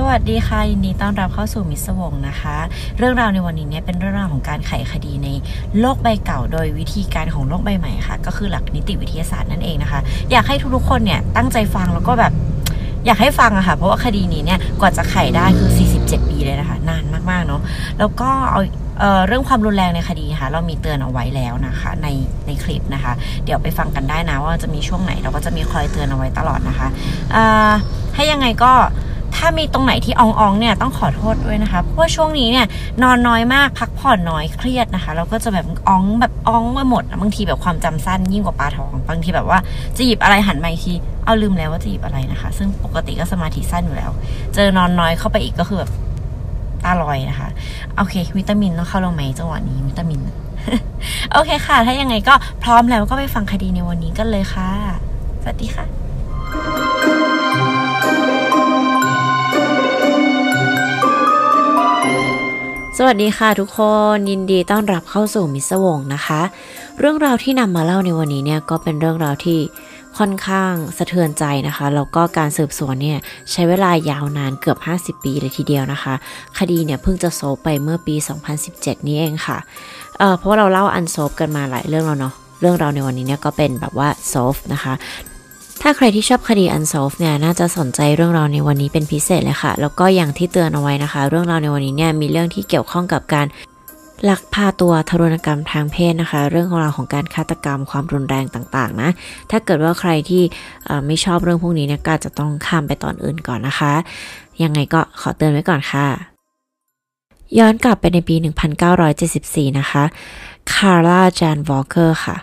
สวัสดีค่ะยินดีต้อนรับเข้าสู่มิสวงนะคะ เรื่องราวในวันนี้เนี่ยเป็นเรื่องราวของการไขคดีในโลกใบเก่า โดยวิธีการของโลกใบใหม่ค่ะ ก็คือหลักนิติวิทยาศาสตร์นั่นเองนะคะ อยากให้ทุกๆคนเนี่ยตั้งใจฟังแล้วก็แบบอยากให้ฟังอะค่ะ เพราะว่าคดีนี้เนี่ยกว่าจะไขได้คือ 47 ปีเลยนะคะ นานมากๆเนาะแล้วก็เอาเเรื่องความรุนแรงในคดีค่ะ เรามีเตือนเอาไว้แล้วนะคะ ในในคลิปนะคะ เดี๋ยวไปฟังกันได้นะว่าจะมีช่วงไหนเราก็จะมีคอยเตือนเอาไว้ตลอดนะคะให้ยังไงก็ ถ้ามีตรงไหนที่อองๆเนี่ยต้องขอโทษด้วยนะคะ เพราะว่าช่วงนี้เนี่ยนอนน้อยมากพักผ่อนน้อยเครียดนะคะ แล้วก็จะแบบอองแบบอองไปหมดบางทีแบบความจำสั้นยิ่งกว่าปลาทอง บางทีแบบว่าจะหยิบอะไรหันมาอีกทีเอาลืมแล้วว่าจะหยิบอะไรนะคะ ซึ่งปกติก็สมาธิสั้นอยู่แล้ว เจอนอนน้อยเข้าไปอีกก็คือแบบตาลอยนะคะ โอเค วิตามินต้องเข้าลงไหมจังหวะนี้วิตามิน โอเคค่ะ ถ้ายังไงก็พร้อมแล้วก็ไปฟังคดีในวันนี้กันเลยค่ะ สวัสดีค่ะ สวัสดีค่ะทุกคนยินดีต้อนรับเข้าสู่มิสวงนะคะ เรื่องราวที่นำมาเล่าในวันนี้เนี่ยก็เป็นเรื่องราวที่ค่อนข้างสะเทือนใจนะคะแล้วก็การสืบสวนเนี่ยใช้เวลายาวนานเกือบ 50 ปีเลยทีเดียวนะคะ คดีเนี่ยเพิ่งจะโซฟไปเมื่อปี 2017 นี้เองค่ะเเพราะาเราเล่าอันโซฟกันมาหลายเรื่องแล้วเนาะเรื่องราวในวันนี้เนี่ยก็เป็นแบบว่าโซฟนะคะ ถ้าใครที่ชอบคดี Unsolved เนี่ยน่าจะสนใจเรื่องราวในวันนี้เป็นพิเศษเลยค่ะ แล้วก็อย่างที่เตือนเอาไว้นะคะ เรื่องราวในวันนี้เนี่ยมีเรื่องที่เกี่ยวข้องกับการลักพาตัวทารุณกรรมทางเพศนะคะ เรื่องของเราของการฆาตกรรมความรุนแรงต่างๆ นะ ถ้าเกิดว่าใครที่ไม่ชอบเรื่องพวกนี้เนี่ยก็จะต้องข้ามไปตอนอื่นก่อนนะคะ ยังไงก็ขอเตือนไว้ก่อนค่ะ ย้อนกลับไปในปี 1974 นะคะ Carla Jan Walker ค่ะ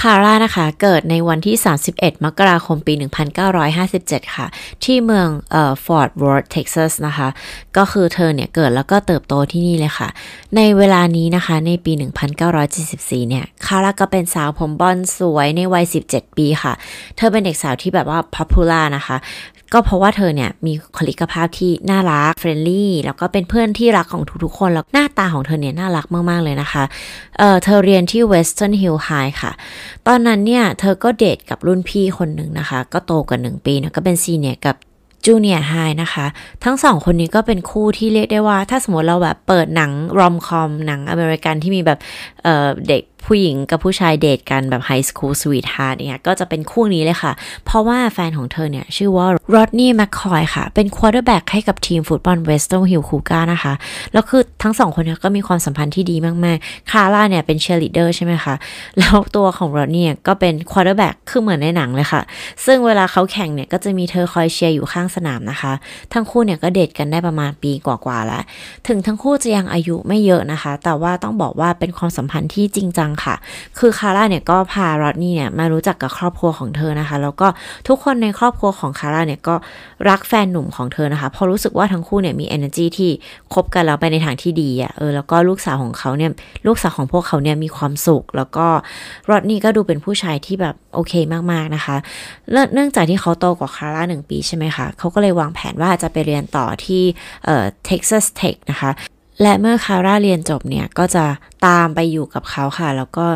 Carla นะคะ เกิดในวันที่ 31 มกราคมปี 1957 ค่ะ ที่เมืองเอ่อ Fort Worth Texas นะคะ ก็คือเธอเนี่ยเกิดแล้วก็เติบโตที่นี่เลยค่ะ ในเวลานี้นะคะในปี 1974 เนี่ย Carla ก็เป็นสาวผมบลอนด์สวยในวัย 17 ปีค่ะ เธอเป็นเด็กสาวที่แบบว่า popular นะคะ ก็เพราะว่าเธอเนี่ยมีบุคลิกภาพที่น่ารัก friendly แล้วก็เป็นเพื่อนที่รักของทุกๆคน แล้วหน้าตาของเธอเนี่ยน่ารักมากๆเลยนะคะเออเธอเรียนที่ Western Hills High ค่ะ ตอนนั้นเนี่ยเธอก็เดทกับรุ่นพี่คนหนึ่งนะคะ ก็โตกว่าหนึ่งปีนะก็เป็น senior กับ junior high นะคะ ทั้งสองคนนี้ก็เป็นคู่ที่เรียกได้ว่า ถ้าสมมติเราแบบเปิดหนัง romcom หนังอเมริกันที่มีแบบเด็กผู้หญิงกับผู้ชายเดทกันแบบ high school sweetheart เนี่ยก็จะเป็นคู่นี้เลยค่ะ เพราะว่าแฟนของเธอเนี่ย ชื่อว่า Rodney McCoy ค่ะ เป็น quarterback ให้กับทีมฟุตบอล Western Hills Cougar นะคะ แล้วคือทั้งสองคนเนี่ยก็มีความสัมพันธ์ที่ดีมาก ๆ คาร่าเนี่ยเป็นเชียร์ลีดเดอร์ใช่ไหมคะ แล้วตัวของโรดนี่ก็เป็น quarterback คือเหมือนในหนังเลยค่ะ ซึ่งเวลาเขาแข่งเนี่ยก็จะมีเธอคอยเชียร์อยู่ข้างสนามนะคะ ทั้งคู่เนี่ยก็เดทกันได้ประมาณปีกว่าๆแล้ว ถึงทั้งคู่จะยังอายุไม่เยอะนะคะ แต่ว่าต้องบอกว่าเป็นความสัมพันธ์ที่จริงจังค่ะ คือคาร่าเนี่ยก็พารอดนี่เนี่ยมารู้จักกับครอบครัวของเธอนะคะ แล้วก็ทุกคนในครอบครัวของคาร่าเนี่ยก็รักแฟนหนุ่มของเธอนะคะพราะรู้สึกว่าทั้งคู่เนี่ยมี energy ที่คบกันแล้วไปในทางที่ดีอะ่ะ เออ แล้วก็ลูกสาวของเขาเนี่ย ลูกสาวของพวกเขาเนี่ยมีความสุข แล้วก็รอดนี่ก็ดูเป็นผู้ชายที่แบบโอเคมากๆนะคะ เนื่องจากที่เขาโตกว่าคาร่าหนึ่งปีใช่ไหมคะ เขาก็เลยวางแผนว่าจะไปเรียนต่อที่เอ่อ Texas Tech นะคะ และเมื่อคาร่าเรียนจบเนี่ยก็จะตามไปอยู่กับเขาค่ะ แล้วก็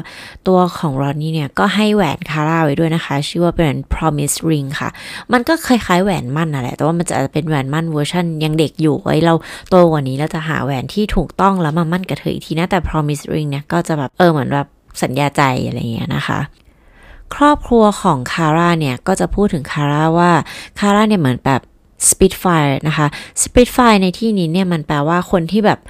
ตัวของรอนนี่เนี่ยก็ให้แหวนคาร่าไว้ด้วยนะคะ ชื่อว่าเป็น promise ring ค่ะ มันก็คล้ายๆแหวนมั่นน่ะแหละ แต่ว่ามันจะเป็นแหวนมั่นเวอร์ชันยังเด็กอยู่ไว้เราโตกว่านี้เราจะหาแหวนที่ถูกต้องแล้วมามั่นกับเธออีกทีนะแต่ promise ring เนี่ยก็จะแบบเออเหมือนแบบสัญญาใจอะไรเงี้ยนะคะครอบครัวของคาร่าเนี่ยก็จะพูดถึงคาร่าว่าคาร่าเนี่ยเหมือนแบบ Spitfire นะคะ Spitfire ในที่นี้เนี่ยมันแปลว่าคนที่แบบ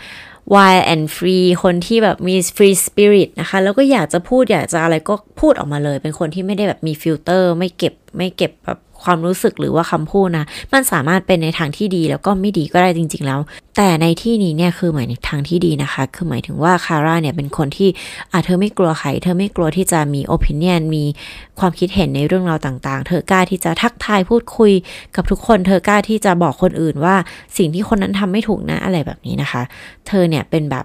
wild and free คนที่แบบมี free spirit นะคะ แล้วก็อยากจะพูดอยากจะอะไรก็พูดออกมาเลย เป็นคนที่ไม่ได้แบบมีฟิลเตอร์ ไม่เก็บไม่เก็บแบบ ความรู้สึกหรือว่าคำพูดนะ มันสามารถเป็นในทางที่ดีแล้วก็ไม่ดีก็ได้จริง ๆ แล้ว แต่ในที่นี้เนี่ยคือหมายในทางที่ดีนะคะ คือหมายถึงว่าคาร่าเนี่ยเป็นคนที่อะเธอไม่กลัวใคร เธอไม่กลัวที่จะมี opinion มีความคิดเห็นในเรื่องราวต่าง ๆ เธอกล้าที่จะทักทายพูดคุยกับทุกคน เธอกล้าที่จะบอกคนอื่นว่าสิ่งที่คนนั้นทำไม่ถูกนะอะไรแบบนี้นะคะ เธอเนี่ยเป็นแบบ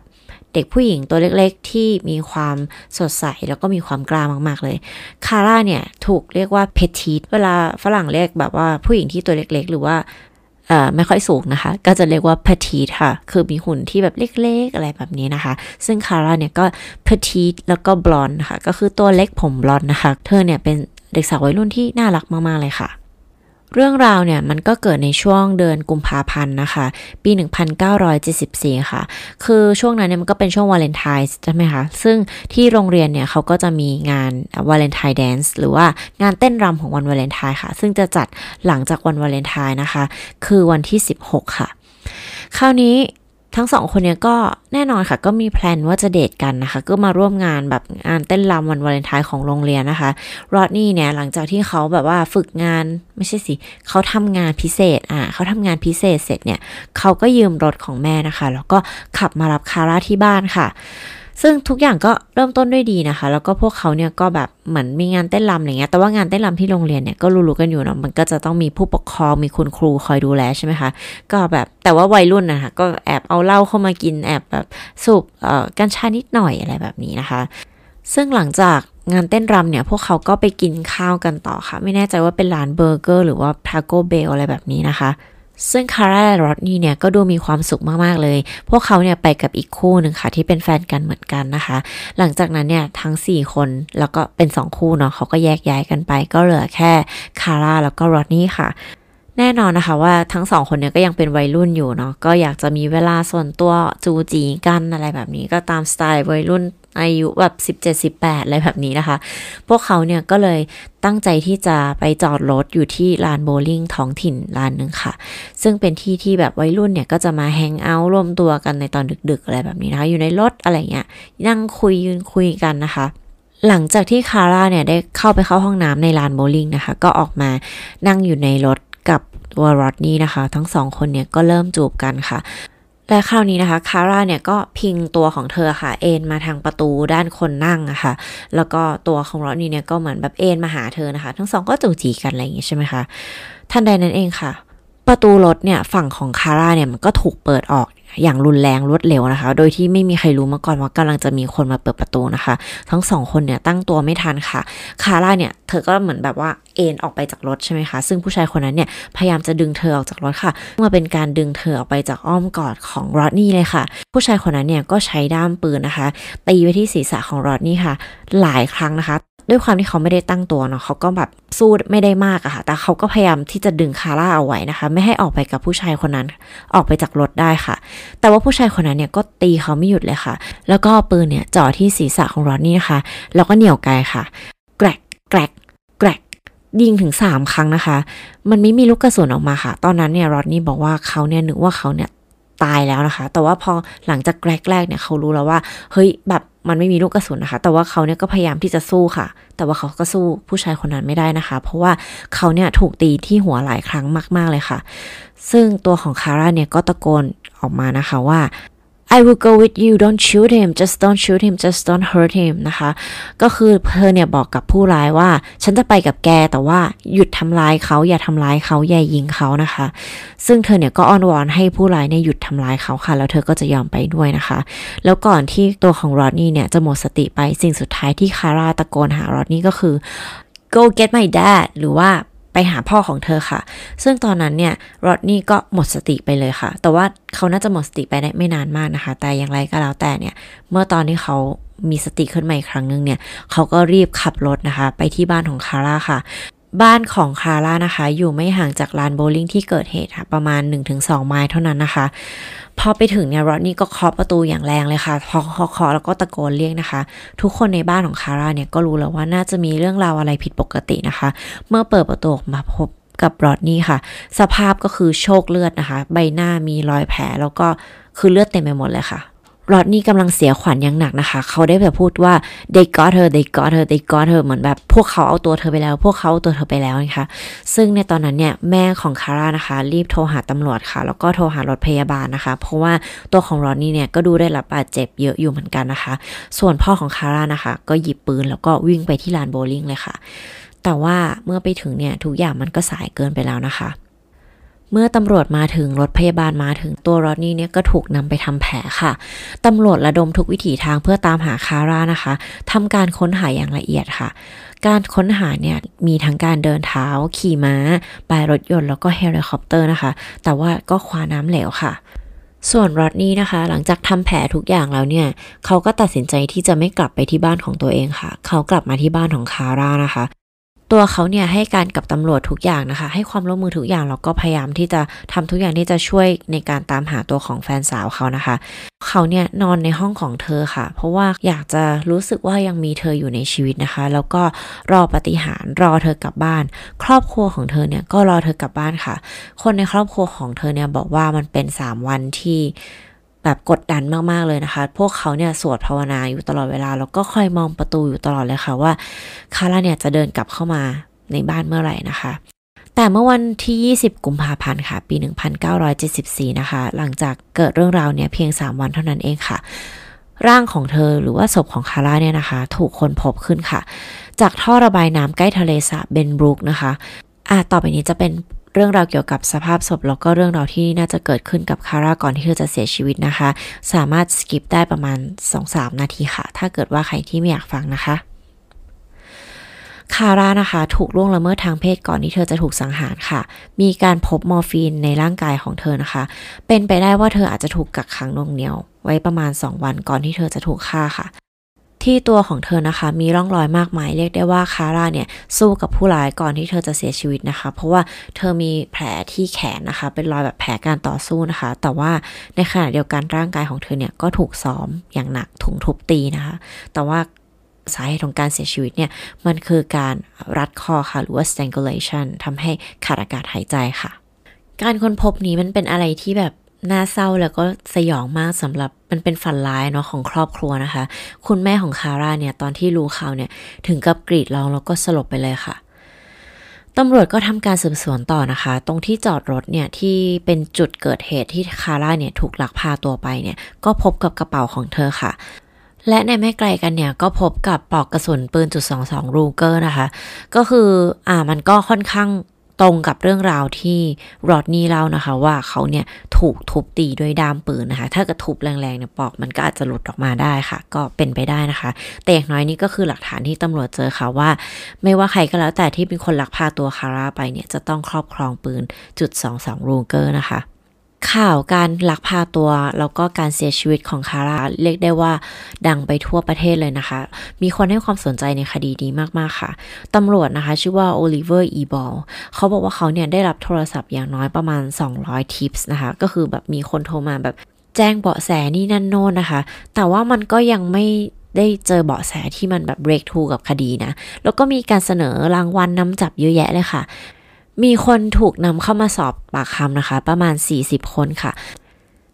เด็กผู้หญิงตัวเล็กๆ ที่มีความสดใส แล้วก็มีความกล้ามากๆเลย คาร่าเนี่ยถูกเรียกว่าเพทีเวลาฝรั่งเรียกแบบว่าผู้หญิงที่ตัวเล็กๆ หรือว่าไม่ค่อยสูงนะคะ ก็จะเรียกว่า petite ค่ะ คือมีหุ่นที่แบบเล็กๆ อะไรแบบนี้นะคะ ซึ่งคาร่าเนี่ยก็ petite แล้วก็บลอนด์ค่ะ ก็คือตัวเล็กผมบลอนด์นะคะ เธอเนี่ยเป็นเด็กสาววัยรุ่นที่น่ารักมากๆเลยค่ะ เรื่องราวเนี่ยมันก็เกิดในช่วงเดือนกุมภาพันธ์นะคะ ปี 1974 ค่ะ คือช่วงนั้นเนี่ยมันก็เป็นช่วงวาเลนไทน์ใช่ไหมคะ ซึ่งที่โรงเรียนเนี่ยเขาก็จะมีงาน Valentine dance หรือว่างานเต้นรำของวันวาเลนไทน์ค่ะ ซึ่งจะจัดหลังจากวันวาเลนไทน์นะคะ คือวันที่ 16 ค่ะ คราวนี้ ทั้งสองคนเนี่ยก็แน่นอนค่ะ ก็มี plan ว่าจะเดทกันนะคะ ก็มาร่วมงานแบบงานเต้นรำวันวาเลนไทน์ของโรงเรียนนะคะ รอดนี่เนี่ยหลังจากที่เขาแบบว่าฝึกงานไม่ใช่สิเขาทำงานพิเศษอะเขาทำงานพิเศษเสร็จเนี่ยเขาก็ยืมรถของแม่นะคะ แล้วก็ขับมารับคาร่าที่บ้านค่ะ ซึ่งทุกอย่างก็เริ่มต้นด้วยดีนะคะ แล้วก็พวกเขาเนี่ยก็แบบเหมือนมีงานเต้นรำอะไรเงี้ย แต่ว่างานเต้นรำที่โรงเรียนเนี่ยก็รู้ๆกันอยู่เนาะ มันก็จะต้องมีผู้ปกครอง มีคุณครูคอยดูแลใช่ไหมคะ ก็แบบแต่ว่าวัยรุ่นนะคะก็แอบเอาเหล้าเข้ามากิน แอบแบบสูบเอ่อกัญชานิดหน่อยอะไรแบบนี้นะคะ ซึ่งหลังจากงานเต้นรำเนี่ยพวกเขาก็ไปกินข้าวกันต่อค่ะ ไม่แน่ใจว่าเป็นร้านเบอร์เกอร์หรือว่าทาโก้เบลอะไรแบบนี้นะคะ ซึ่งคาร่าและรอดนี่เนี่ยก็ดูมีความสุขมากๆเลย พวกเขาเนี่ยไปกับอีกคู่หนึ่งค่ะ ที่เป็นแฟนกันเหมือนกันนะคะ หลังจากนั้นเนี่ยทั้ง 4 คนแล้วก็เป็น 2 คู่เนาะเขาก็แยกย้ายกันไป ก็เหลือแค่คาร่าแล้วก็รอดนี่ค่ะแน่นอนนะคะว่าทั้งสองคนเนี่ยก็ยังเป็นวัยรุ่นอยู่เนาะก็อยากจะมีเวลาส่วนตัวจูจีกันอะไรแบบนี้ก็ตามสไตล์วัยรุ่น อายุแบบ 17 18 อะไรแบบนี้นะคะ พวกเขาเนี่ยก็เลยตั้งใจที่จะไปจอดรถอยู่ที่ลานโบลิ่งท้องถิ่นลานหนึ่งค่ะ ซึ่งเป็นที่ที่แบบวัยรุ่นเนี่ยก็จะมาแฮงเอาท์รวมตัวกันในตอนดึกๆ อะไรแบบนี้นะคะ อยู่ในรถอะไรเงี้ย นั่งคุยยืนคุยกันนะคะหลังจากที่คาร่าเนี่ยได้เข้าไปเข้าห้องน้ำในลานโบลิ่งนะคะ ก็ออกมานั่งอยู่ในรถกับตัวรอดนี่นะคะ ทั้งสองคนเนี่ยก็เริ่มจูบกันค่ะ และคราวนี้นะคะคาร่าเนี่ยก็พิงตัวของเธอค่ะ เอ็นมาทางประตูด้านคนนั่งอะค่ะแล้วก็ตัวของรอนี่เนี่ยก็เหมือนแบบเอ็นมาหาเธอนะคะ ทั้งสองก็จูจีกันอะไรอย่างงี้ใช่ไหมคะทันใดนั้นเองค่ะ ประตูรถเนี่ยฝั่งของคาร่าเนี่ยมันก็ถูกเปิดออก อย่างรุนแรงรวดเร็วนะคะ โดยที่ไม่มีใครรู้มาก่อนว่ากำลังจะมีคนมาเปิดประตูนะคะ ทั้งสองคนเนี่ยตั้งตัวไม่ทันค่ะ คาร่าเนี่ยเธอก็เหมือนแบบว่าเอ็นออกไปจากรถใช่ไหมคะ ซึ่งผู้ชายคนนั้นเนี่ยพยายามจะดึงเธอออกจากรถค่ะมาเป็นการดึงเธอออกไปจากอ้อมกอดของรอดนี่เลยค่ะ ผู้ชายคนนั้นเนี่ยก็ใช้ด้ามปืนนะคะ ตีไปที่ศีรษะของรอดนี่ค่ะ หลายครั้งนะคะ ด้วยความที่เขาไม่ได้ตั้งตัวเนาะเขาก็แบบสู้ไม่ได้มากอะค่ะ แต่เขาก็พยายามที่จะดึงคาร่าเอาไว้นะคะ ไม่ให้ออกไปกับผู้ชายคนนั้น ออกไปจากรถได้ค่ะ แต่ว่าผู้ชายคนนั้นเนี่ยก็ตีเขาไม่หยุดเลยค่ะ แล้วก็ปืนเนี่ยจ่อที่ศีรษะของรอดนี่นะคะ แล้วก็เหนี่ยวไกค่ะ แกรกแกรกแกรกยิงถึงสามครั้งนะคะ มันไม่มีลูกกระสุนออกมาค่ะ ตอนนั้นเนี่ยรอดนี่บอกว่าเขาเนี่ยนึกว่าเขาเนี่ย ตายแล้วนะคะ แต่ว่าพอหลังจากแรกๆเนี่ยเขารู้แล้วว่าเฮ้ยแบบมันไม่มีลูกกระสุนนะคะ แต่ว่าเขาเนี่ยก็พยายามที่จะสู้ค่ะ แต่ว่าเขาก็สู้ผู้ชายคนนั้นไม่ได้นะคะ เพราะว่าเขาเนี่ยถูกตีที่หัวหลายครั้งมาก ๆเลยค่ะ ซึ่งตัวของคาร่าเนี่ยก็ตะโกนออกมานะคะว่า I will go with you don't shoot him just don't shoot him just don't hurt him นะคะ ก็คือเธอเนี่ยบอกกับผู้ร้ายว่า ฉันจะไปกับแกแต่ว่าหยุดทำร้ายเขาอย่าทำร้ายเขาอย่ายิงเขานะคะ ซึ่งเธอเนี่ยก็อ้อนวอนให้ผู้ร้ายเนี่ยหยุดทำร้ายเขาค่ะ แล้วเธอก็จะยอมไปด้วยนะคะ แล้วก่อนที่ตัวของรอดนี่เนี่ยจะหมดสติไปสิ่งสุดท้ายที่คาร่าตะโกนหารอดนี่ก็คือ go get my dad หรือว่า ไปหาพ่อของเธอค่ะ ซึ่งตอนนั้นเนี่ยรอดนี่ก็หมดสติไปเลยค่ะ แต่ว่าเขาน่าจะหมดสติไปได้ไม่นานมากนะคะ แต่อย่างไรก็แล้วแต่เนี่ย เมื่อตอนที่เขามีสติขึ้นมาอีกครั้งหนึ่งเนี่ย เขาก็รีบขับรถนะคะ ไปที่บ้านของคาร่าค่ะ บ้านของคาร่านะคะ อยู่ไม่ห่างจากลานโบลิ่งที่เกิดเหตุค่ะ ประมาณ 1-2 ไมล์เท่านั้นนะคะ พอไปถึงเนี่ยรอดนี่ก็เคาะประตูอย่างแรงเลยค่ะ พอเคาะเคาะแล้วก็ตะโกนเรียกนะคะ ทุกคนในบ้านของคาร่าเนี่ยก็รู้แล้วว่าน่าจะมีเรื่องราวอะไรผิดปกตินะคะ เมื่อเปิดประตูมาพบกับรอดนี่ค่ะ สภาพก็คือโชคเลือดนะคะ ใบหน้ามีรอยแผลแล้วก็คือเลือดเต็มไปหมดเลยค่ะ รอดนี่กำลังเสียขวัญอย่างหนักนะคะ เขาได้แบบพูดว่า they got her they got her they got her เหมือนแบบพวกเขาเอาตัวเธอไปแล้ว พวกเขาเอาตัวเธอไปแล้วนะคะ ซึ่งในตอนนั้นเนี่ยแม่ของคาร่านะคะ รีบโทรหาตำรวจค่ะ แล้วก็โทรหารถพยาบาลนะคะ เพราะว่าตัวของรอดนี่เนี่ยก็ดูได้รับบาดเจ็บเยอะอยู่เหมือนกันนะคะ ส่วนพ่อของคาร่านะคะ ก็หยิบปืนแล้วก็วิ่งไปที่ลานโบลิ่งเลยค่ะ แต่ว่าเมื่อไปถึงเนี่ยทุกอย่างมันก็สายเกินไปแล้วนะคะ เมื่อตำรวจมาถึงรถพยาบาลมาถึงตัวรอดนี่เนี่ยก็ถูกนำไปทำแผลค่ะตำรวจระดมทุกวิถีทางเพื่อตามหาคาร่านะคะทำการค้นหาอย่างละเอียดค่ะ การค้นหาเนี่ยมีทั้งการเดินเท้า ขี่ม้า รถยนต์แล้วก็เฮลิคอปเตอร์นะคะ แต่ว่าก็คว้าน้ำเหลวค่ะส่วนรอดนี่นะคะ หลังจากทำแผลทุกอย่างแล้วเนี่ย เขาก็ตัดสินใจที่จะไม่กลับไปที่บ้านของตัวเองค่ะ เขากลับมาที่บ้านของคาร่านะคะ ตัวเขาเนี่ยให้การกับตำรวจทุกอย่างนะคะ ให้ความร่วมมือทุกอย่างแล้วก็พยายามที่จะทำทุกอย่างที่จะช่วยในการตามหาตัวของแฟนสาวเขานะคะ เขาเนี่ยนอนในห้องของเธอค่ะ เพราะว่าอยากจะรู้สึกว่ายังมีเธออยู่ในชีวิตนะคะ แล้วก็รอปฏิหารรอเธอกลับบ้าน ครอบครัวของเธอเนี่ยก็รอเธอกลับบ้านค่ะ คนในครอบครัวของเธอเนี่ยบอกว่ามันเป็น 3 วันที่ แบบกดดันมาก ๆ เลยนะคะ พวกเขาเนี่ยสวดภาวนาอยู่ตลอดเวลา แล้วก็คอยมองประตูอยู่ตลอดเลยค่ะว่าคาร่าเนี่ยจะเดินกลับเข้ามาในบ้านเมื่อไหร่นะคะ แต่เมื่อวันที่ 20 กุมภาพันธ์ค่ะ ปี 1974 นะคะ หลังจากเกิดเรื่องราวเนี่ยเพียง 3 วันเท่านั้นเองค่ะ ร่างของเธอหรือว่าศพของคาร่าเนี่ยนะคะ ถูกคนพบขึ้นค่ะ จากท่อระบายน้ำใกล้ทะเลสาบเบนบรุกนะคะอะต่อไปนี้จะเป็น เรื่องราวเกี่ยวกับสภาพศพแล้วก็เรื่องราวที่น่าจะเกิดขึ้นกับคาร่าก่อนที่เธอจะเสียชีวิตนะคะ สามารถสกิปได้ประมาณ 2-3 นาทีค่ะ ถ้าเกิดว่าใครที่ไม่อยากฟังนะคะคาร่านะคะถูกล่วงละเมิดทางเพศก่อนที่เธอจะถูกสังหารค่ะ มีการพบมอร์ฟีนในร่างกายของเธอนะคะ เป็นไปได้ว่าเธออาจจะถูกกักขังนงเหนียว ไว้ประมาณ 2 วันก่อนที่เธอจะถูกฆ่าค่ะ ที่ตัวของเธอนะคะ มีร่องรอยมากมายเรียกได้ว่าคาร่าเนี่ยสู้กับผู้ร้ายก่อนที่เธอจะเสียชีวิตนะคะ เพราะว่าเธอมีแผลที่แขนนะคะ เป็นรอยแบบแผลการต่อสู้นะคะ แต่ว่าในขณะเดียวกันร่างกายของเธอเนี่ยก็ถูกซ้อมอย่างหนักถุงทุบตีนะคะ แต่ว่าสาเหตุของการเสียชีวิตเนี่ยมันคือการรัดคอค่ะหรือว่า strangulation ทำให้ขาดอากาศหายใจค่ะ การค้นพบนี้มันเป็นอะไรที่แบบ น่าเศร้าแล้วก็สยองมากสำหรับมันเป็นฝันร้ายเนาะของครอบครัวนะคะ คุณแม่ของคาร่าเนี่ยตอนที่รู้ข่าวเนี่ยถึงกับกรีดร้องแล้วก็สลบไปเลยค่ะตำรวจก็ทำการสืบสวนต่อนะคะ ตรงที่จอดรถเนี่ยที่เป็นจุดเกิดเหตุที่คาร่าเนี่ยถูกลักพาตัวไปเนี่ยก็พบกับกระเป๋าของเธอค่ะ และในไม่ไกลกันเนี่ยก็พบกับปลอกกระสุนปืนจุดสองสอง Ruger นะคะ ก็คืออ่ามันก็ค่อนข้าง ตรงกับเรื่องราวที่รอดนี่เล่านะคะ ว่าเขาเนี่ยถูกทุบตีด้วยด้ามปืนนะคะ ถ้าเกิดทุบแรงๆเนี่ยปลอกมันก็อาจจะหลุดออกมาได้ค่ะ ก็เป็นไปได้นะคะ แต่อย่างน้อยนี่ก็คือหลักฐานที่ตำรวจเจอค่ะว่า ไม่ว่าใครก็แล้วแต่ที่เป็นคนลักพาตัวคาร่าไปเนี่ยจะต้องครอบครองปืนจุดสองสอง Ruger นะคะ ข่าวการลักพาตัวแล้วก็การเสียชีวิตของคาร่าเรียกได้ว่าดังไปทั่วประเทศเลยนะคะ มีคนให้ความสนใจในคดีนี้มากๆค่ะ ตำรวจนะคะ ชื่อว่าโอลิเวอร์อีบอลเขาบอกว่าเขาเนี่ยได้รับโทรศัพท์อย่างน้อยประมาณ 200 tips นะคะ ก็คือแบบมีคนโทรมาแบบแจ้งเบาะแสนี่นั่นโน่นนะคะ แต่ว่ามันก็ยังไม่ได้เจอเบาะแสที่มันแบบ breakthrough กับคดีนะ แล้วก็มีการเสนอรางวัลนนำจับเยอะแยะเลยค่ะ มีคนถูกนำเข้ามาสอบปากคำนะคะ ประมาณ 40 คนค่ะ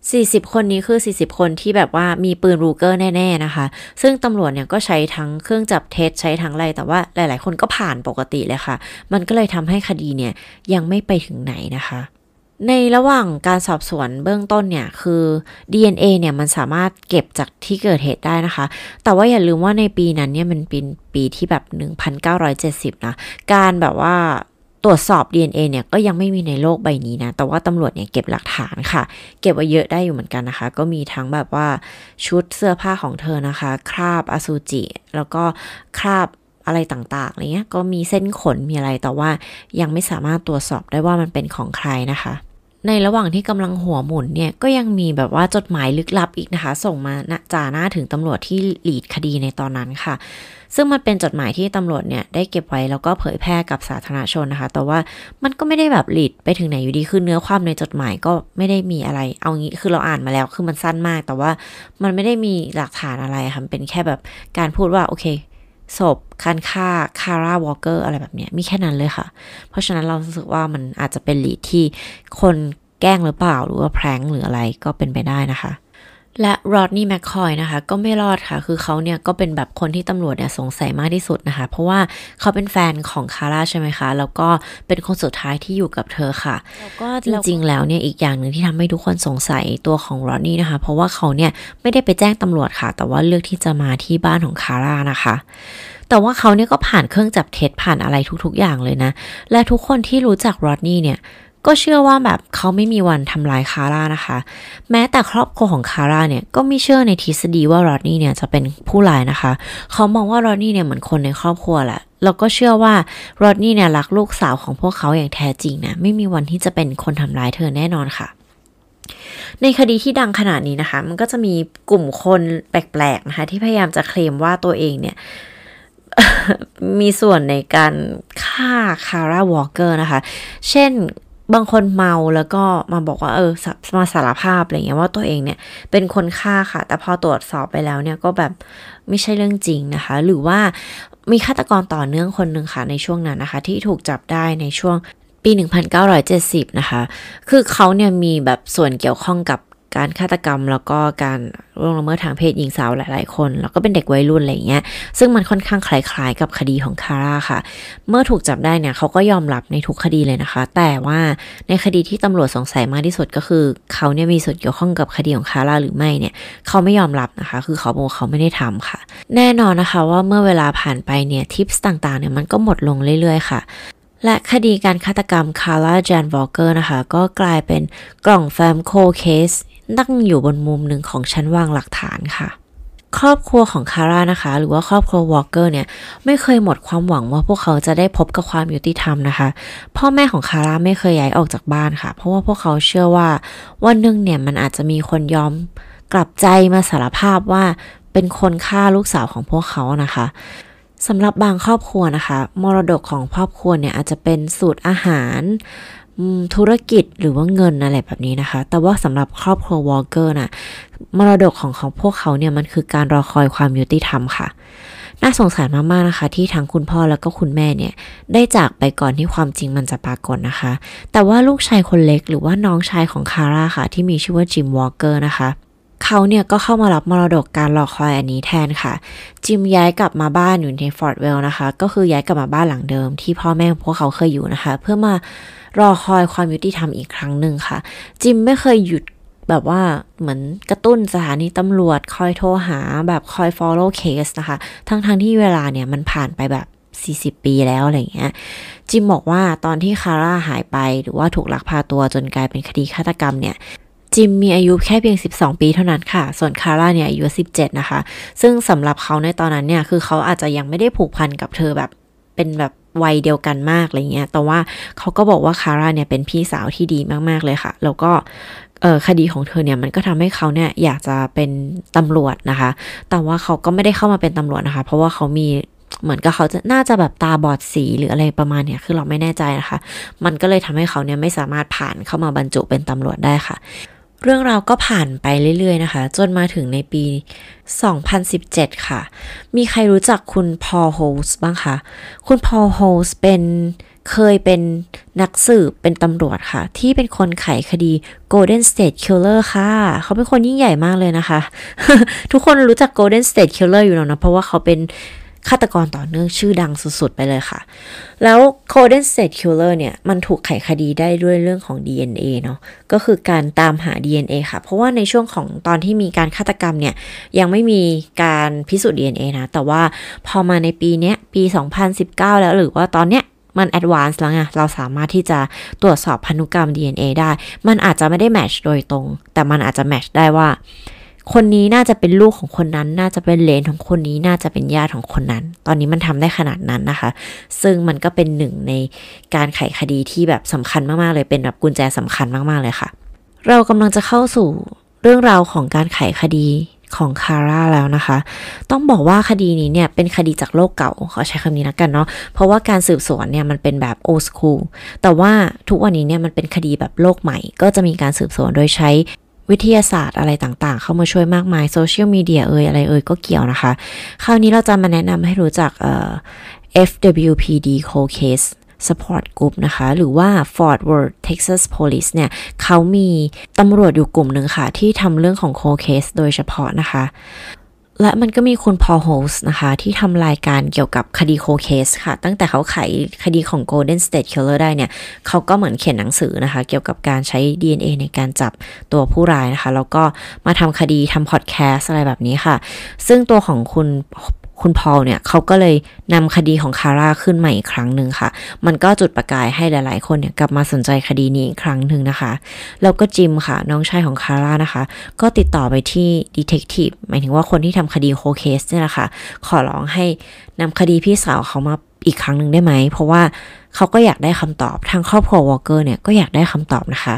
40 คนนี้คือ 40 คนที่แบบว่ามีปืนรูเกอร์แน่ ๆนะคะ ซึ่งตำรวจเนี่ยก็ใช้ทั้งเครื่องจับเท็จใช้ทั้งอะไร แต่ว่าหลาย ๆ คนก็ผ่านปกติเลยค่ะ มันก็เลยทำให้คดีเนี่ยยังไม่ไปถึงไหนนะคะในระหว่างการสอบสวนเบื้องต้นเนี่ยคือ DNA เนี่ยมันสามารถเก็บจากที่เกิดเหตุได้นะคะ แต่ว่าอย่าลืมว่าในปีนั้นเนี่ยมันเป็นปีที่แบบ 1970 นะ การแบบว่า ตรวจสอบ DNA เนี่ยก็ยังไม่มีในโลกใบนี้นะ แต่ว่าตำรวจเนี่ยเก็บหลักฐานค่ะ เก็บไว้เยอะได้อยู่เหมือนกันนะคะ ก็มีทั้งแบบว่าชุดเสื้อผ้าของเธอนะคะ คราบอสุจิ แล้วก็คราบอะไรต่างๆอะไรเงี้ย ก็มีเส้นขนมีอะไร แต่ว่ายังไม่สามารถตรวจสอบได้ว่ามันเป็นของใครนะคะ ในระหว่างที่กำลังหัวหมุนเนี่ยก็ยังมีแบบว่าจดหมายลึกลับอีกนะคะ ส่งมาจ่าหน้าถึงตำรวจที่หลีดคดีในตอนนั้นค่ะ ซึ่งมันเป็นจดหมายที่ตำรวจเนี่ยได้เก็บไว้แล้วก็เผยแพร่กับสาธารณชนนะคะ แต่ว่ามันก็ไม่ได้แบบหลีดไปถึงไหนอยู่ดีคือเนื้อความในจดหมายก็ไม่ได้มีอะไร เอางี้คือเราอ่านมาแล้วคือมันสั้นมาก แต่ว่ามันไม่ได้มีหลักฐานอะไรค่ะเป็นแค่แบบการพูดว่าโอเค ศพการฆ่าคาร่าวอลเกอร์อะไรแบบนี้มีแค่นั้นเลยค่ะ เพราะฉะนั้นเราสึกว่ามันอาจจะเป็นลีดที่คนแกล้งหรือเปล่าหรือว่าแพร้งหรืออะไรก็เป็นไปได้นะคะ และรอดนี่แมคคอยนะคะ ก็ไม่รอดค่ะ คือเขาเนี่ยก็เป็นแบบคนที่ตำรวจเนี่ยสงสัยมากที่สุดนะคะ เพราะว่าเขาเป็นแฟนของคาร่าใช่ไหมคะ แล้วก็เป็นคนสุดท้ายที่อยู่กับเธอค่ะ แล้วก็จริงๆแล้วเนี่ยอีกอย่างหนึ่งที่ทำให้ทุกคนสงสัยตัวของรอดนี่นะคะ เพราะว่าเขาเนี่ยไม่ได้ไปแจ้งตำรวจค่ะ แต่ว่าเลือกที่จะมาที่บ้านของคาร่านะคะแต่ว่าเขาเนี่ยก็ผ่านเครื่องจับเท็จผ่านอะไรทุกๆอย่างเลยนะ และทุกคนที่รู้จักรอดนี่เนี่ย ก็เชื่อว่าแบบเขาไม่มีวันทำลายคาร่านะคะ แม้แต่ครอบครัวของคาร่าเนี่ยก็ไม่เชื่อในทฤษฎีว่ารอดนี่เนี่ยจะเป็นผู้ร้ายนะคะ เขามองว่ารอดนี่เนี่ยเหมือนคนในครอบครัวแหละแล้วก็เชื่อว่ารอดนี่เนี่ยรักลูกสาวของพวกเขาอย่างแท้จริงนะไม่มีวันที่จะเป็นคนทำร้ายเธอแน่นอนค่ะในคดีที่ดังขนาดนี้นะคะ มันก็จะมีกลุ่มคนแปลกๆนะคะ ที่พยายามจะเคลมว่าตัวเองเนี่ย มีส่วนในการฆ่าคาร่าวอลเกอร์นะคะ เช่น บางคนเมาแล้วก็มาบอกว่าเออมาสารภาพอะไรเงี้ยว่าตัวเองเนี่ยเป็นคนฆ่าค่ะ แต่พอตรวจสอบไปแล้วเนี่ยก็แบบไม่ใช่เรื่องจริงนะคะ หรือว่ามีฆาตกรต่อเนื่องคนหนึ่งค่ะในช่วงนั้นนะคะ ที่ถูกจับได้ในช่วงปี 1970 นะคะ คือเขาเนี่ยมีแบบส่วนเกี่ยวข้องกับ การฆาตกรรมแล้วก็การร่วงละเมิดทางเพศหญิงสาวหลาย ๆ คน แล้วก็เป็นเด็กวัยรุ่นอะไรเงี้ย ซึ่งมันค่อนข้างคล้าย ๆ กับคดีของคาร่าค่ะ เมื่อถูกจับได้เนี่ยเขาก็ยอมรับในทุกคดีเลยนะคะ แต่ว่าในคดีที่ตำรวจสงสัยมากที่สุดก็คือเขาเนี่ยมีส่วนเกี่ยวข้องกับคดีของคาร่าหรือไม่เนี่ยเขาไม่ยอมรับนะคะ คือเขาบอกเขาไม่ได้ทำค่ะ แน่นอนนะคะว่าเมื่อเวลาผ่านไปเนี่ย tips ต่างๆเนี่ยมันก็หมดลงเรื่อย ๆ ค่ะและคดีการฆาตกรรมคาร่าแจนวอลเกอร์นะคะ ก็กลายเป็นกล่องแฟ้ม cold case นั่งอยู่บนมุมหนึ่งของชั้นวางหลักฐานค่ะ ครอบครัวของคาร่านะคะ หรือว่าครอบครัววอลเกอร์เนี่ยไม่เคยหมดความหวังว่าพวกเขาจะได้พบกับความยุติธรรมนะคะ พ่อแม่ของคาร่าไม่เคยย้ายออกจากบ้านค่ะ เพราะว่าพวกเขาเชื่อว่าวันหนึ่งเนี่ยมันอาจจะมีคนยอมกลับใจมาสารภาพว่าเป็นคนฆ่าลูกสาวของพวกเขานะคะสำหรับบางครอบครัวนะคะ มรดกของครอบครัวเนี่ยอาจจะเป็นสูตรอาหาร ธุรกิจหรือว่าเงินอะไรแบบนี้นะคะ แต่ว่าสำหรับครอบครัววอลเกอร์น่ะ มรดกของของพวกเขาเนี่ยมันคือการรอคอยความยุติธรรมค่ะ น่าสงสารมากๆนะคะ ที่ทั้งคุณพ่อแล้วก็คุณแม่เนี่ย ได้จากไปก่อนที่ความจริงมันจะปรากฏนะคะ แต่ว่าลูกชายคนเล็กหรือว่าน้องชายของคาร่าค่ะ ที่มีชื่อว่าจิมวอลเกอร์นะคะเขาเนี่ยก็เข้ามารับมรดกการรอคอยอันนี้แทนค่ะ จิมย้ายกลับมาบ้านอยู่ใน Fort Worth นะคะ ก็คือย้ายกลับมาบ้านหลังเดิม ที่พ่อแม่พวกเขาเคยอยู่นะคะ เพื่อมารอคอยความยุติธรรมอีกครั้งหนึ่งค่ะ จิมไม่เคยหยุดแบบว่าเหมือนกระตุ้นสถานีตำรวจคอยโทรหาแบบคอย follow case นะคะ ทั้งๆทที่เวลาเนี่ยมันผ่านไปแบบ 40 ปีแล้วอะไรเงี้ย จิมบอกว่าตอนที่คาร่าหายไปหรือว่าถูกลักพาตัวจนกลายเป็นคดีฆาตกรรมเนี่ย จิมมีอายุแค่เพียง 12 ปีเท่านั้นค่ะ ส่วนคาร่าเนี่ยอายุ 17 นะคะ ซึ่งสำหรับเขาในตอนนั้นเนี่ย คือเขาอาจจะยังไม่ได้ผูกพันกับเธอแบบเป็นแบบวัยเดียวกันมากอะไรเงี้ย แต่ว่าเขาก็บอกว่าคาร่าเนี่ยเป็นพี่สาวที่ดีมากๆเลยค่ะ แล้วก็คดีของเธอเนี่ยมันก็ทำให้เขาเนี่ยอยากจะเป็นตำรวจนะคะ แต่ว่าเขาก็ไม่ได้เข้ามาเป็นตำรวจนะคะ เพราะว่าเขามีเหมือนกับเขาจะน่าจะแบบตาบอดสีหรืออะไรประมาณเนี้ยคือเราไม่แน่ใจนะคะ มันก็เลยทำให้เขาเนี่ยไม่สามารถผ่านเข้ามาบรรจุเป็นตำรวจได้ค่ะ เรื่องราวก็ผ่านไปเรื่อย ๆ นะคะ จนมาถึงในปี 2017 ค่ะ มีใครรู้จักคุณพอลโฮสบ้างคะ คุณพอลโฮสเป็นเคยเป็นนักสืบเป็นตำรวจค่ะ ที่เป็นคนไขคดี Golden State Killer ค่ะ เขาเป็นคนยิ่งใหญ่มากเลยนะคะ ทุกคนรู้จัก Golden State Killer อยู่แล้วนะ เพราะว่าเขาเป็น ฆาตกรต่อเนื่องชื่อดังสุดๆ ไปเลยค่ะ แล้ว Golden State Killer เนี่ย มันถูกไขคดีได้ด้วยเรื่องของ DNA เนาะก็คือการตามหา DNA ค่ะ เพราะว่าในช่วงของตอนที่มีการฆาตกรรมเนี่ย ยังไม่มีการพิสูจน์ DNA นะ แต่ว่าพอมาในปีเนี้ยปี 2019 แล้วหรือว่าตอนเนี้ยมัน advance แล้วไง เราสามารถที่จะตรวจสอบพันธุกรรม DNA ได้ มันอาจจะไม่ได้ match โดยตรง แต่มันอาจจะ match ได้ว่า คนนี้น่าจะเป็นลูกของคนนั้น น่าจะเป็นเหลนของคนนี้น่าจะเป็นญาติของคนนั้น ตอนนี้มันทำได้ขนาดนั้นนะคะ ซึ่งมันก็เป็นหนึ่งในการไขคดีที่แบบสำคัญมากๆเลยเป็นแบบกุญแจสำคัญมากๆเลยค่ะ เรากำลังจะเข้าสู่เรื่องราวของการไขคดีของคาร่าแล้วนะคะ ต้องบอกว่าคดีนี้เนี่ยเป็นคดีจากโลกเก่าขอใช้คำนี้นะกันเนาะ เพราะว่าการสืบสวนเนี่ยมันเป็นแบบโอสคูลแต่ว่าทุกวันนี้เนี่ยมันเป็นคดีแบบโลกใหม่ ก็จะมีการสืบสวนโดยใช้ วิทยาศาสตร์อะไรต่างๆ เข้ามาช่วยมากมายโซเชียลมีเดียเอ่ยอะไรเอ่ยก็เกี่ยวนะคะ คราวนี้เราจะมาแนะนำให้รู้จักเอ่อ FWPD Cold Case Support Group นะคะ หรือว่า Fort Worth Texas Police เนี่ยเขามีตำรวจอยู่กลุ่มหนึ่งค่ะ ที่ทำเรื่องของ cold case โดยเฉพาะนะคะ และมันก็มีคุณพอโฮสนะคะ ที่ทำรายการเกี่ยวกับคดีโคเคสค่ะ ตั้งแต่เขาไขคดีของ Golden State Killer ได้เนี่ย เขาก็เหมือนเขียนหนังสือนะคะ เกี่ยวกับการใช้ DNA ในการจับตัวผู้ร้ายนะคะ แล้วก็มาทำคดีทำพอดแคสอะไรแบบนี้ค่ะ ซึ่งตัวของคุณ คุณพอลเนี่ยเขาก็เลยนำคดีของคาร่าขึ้นมาอีกครั้งหนึ่งค่ะ มันก็จุดประกายให้หลาย ๆ คนเนี่ยกลับมาสนใจคดีนี้อีกครั้งหนึ่งนะคะ แล้วก็จิมค่ะ น้องชายของคาร่านะคะ ก็ติดต่อไปที่ detective หมายถึงว่าคนที่ทำคดี cold case เนี่ยแหละค่ะขอร้องให้นำคดีพี่สาวเขามาอีกครั้งหนึ่งได้ไหม เพราะว่าเขาก็อยากได้คำตอบทางครอบครัววอลเกอร์เนี่ยก็อยากได้คำตอบนะคะ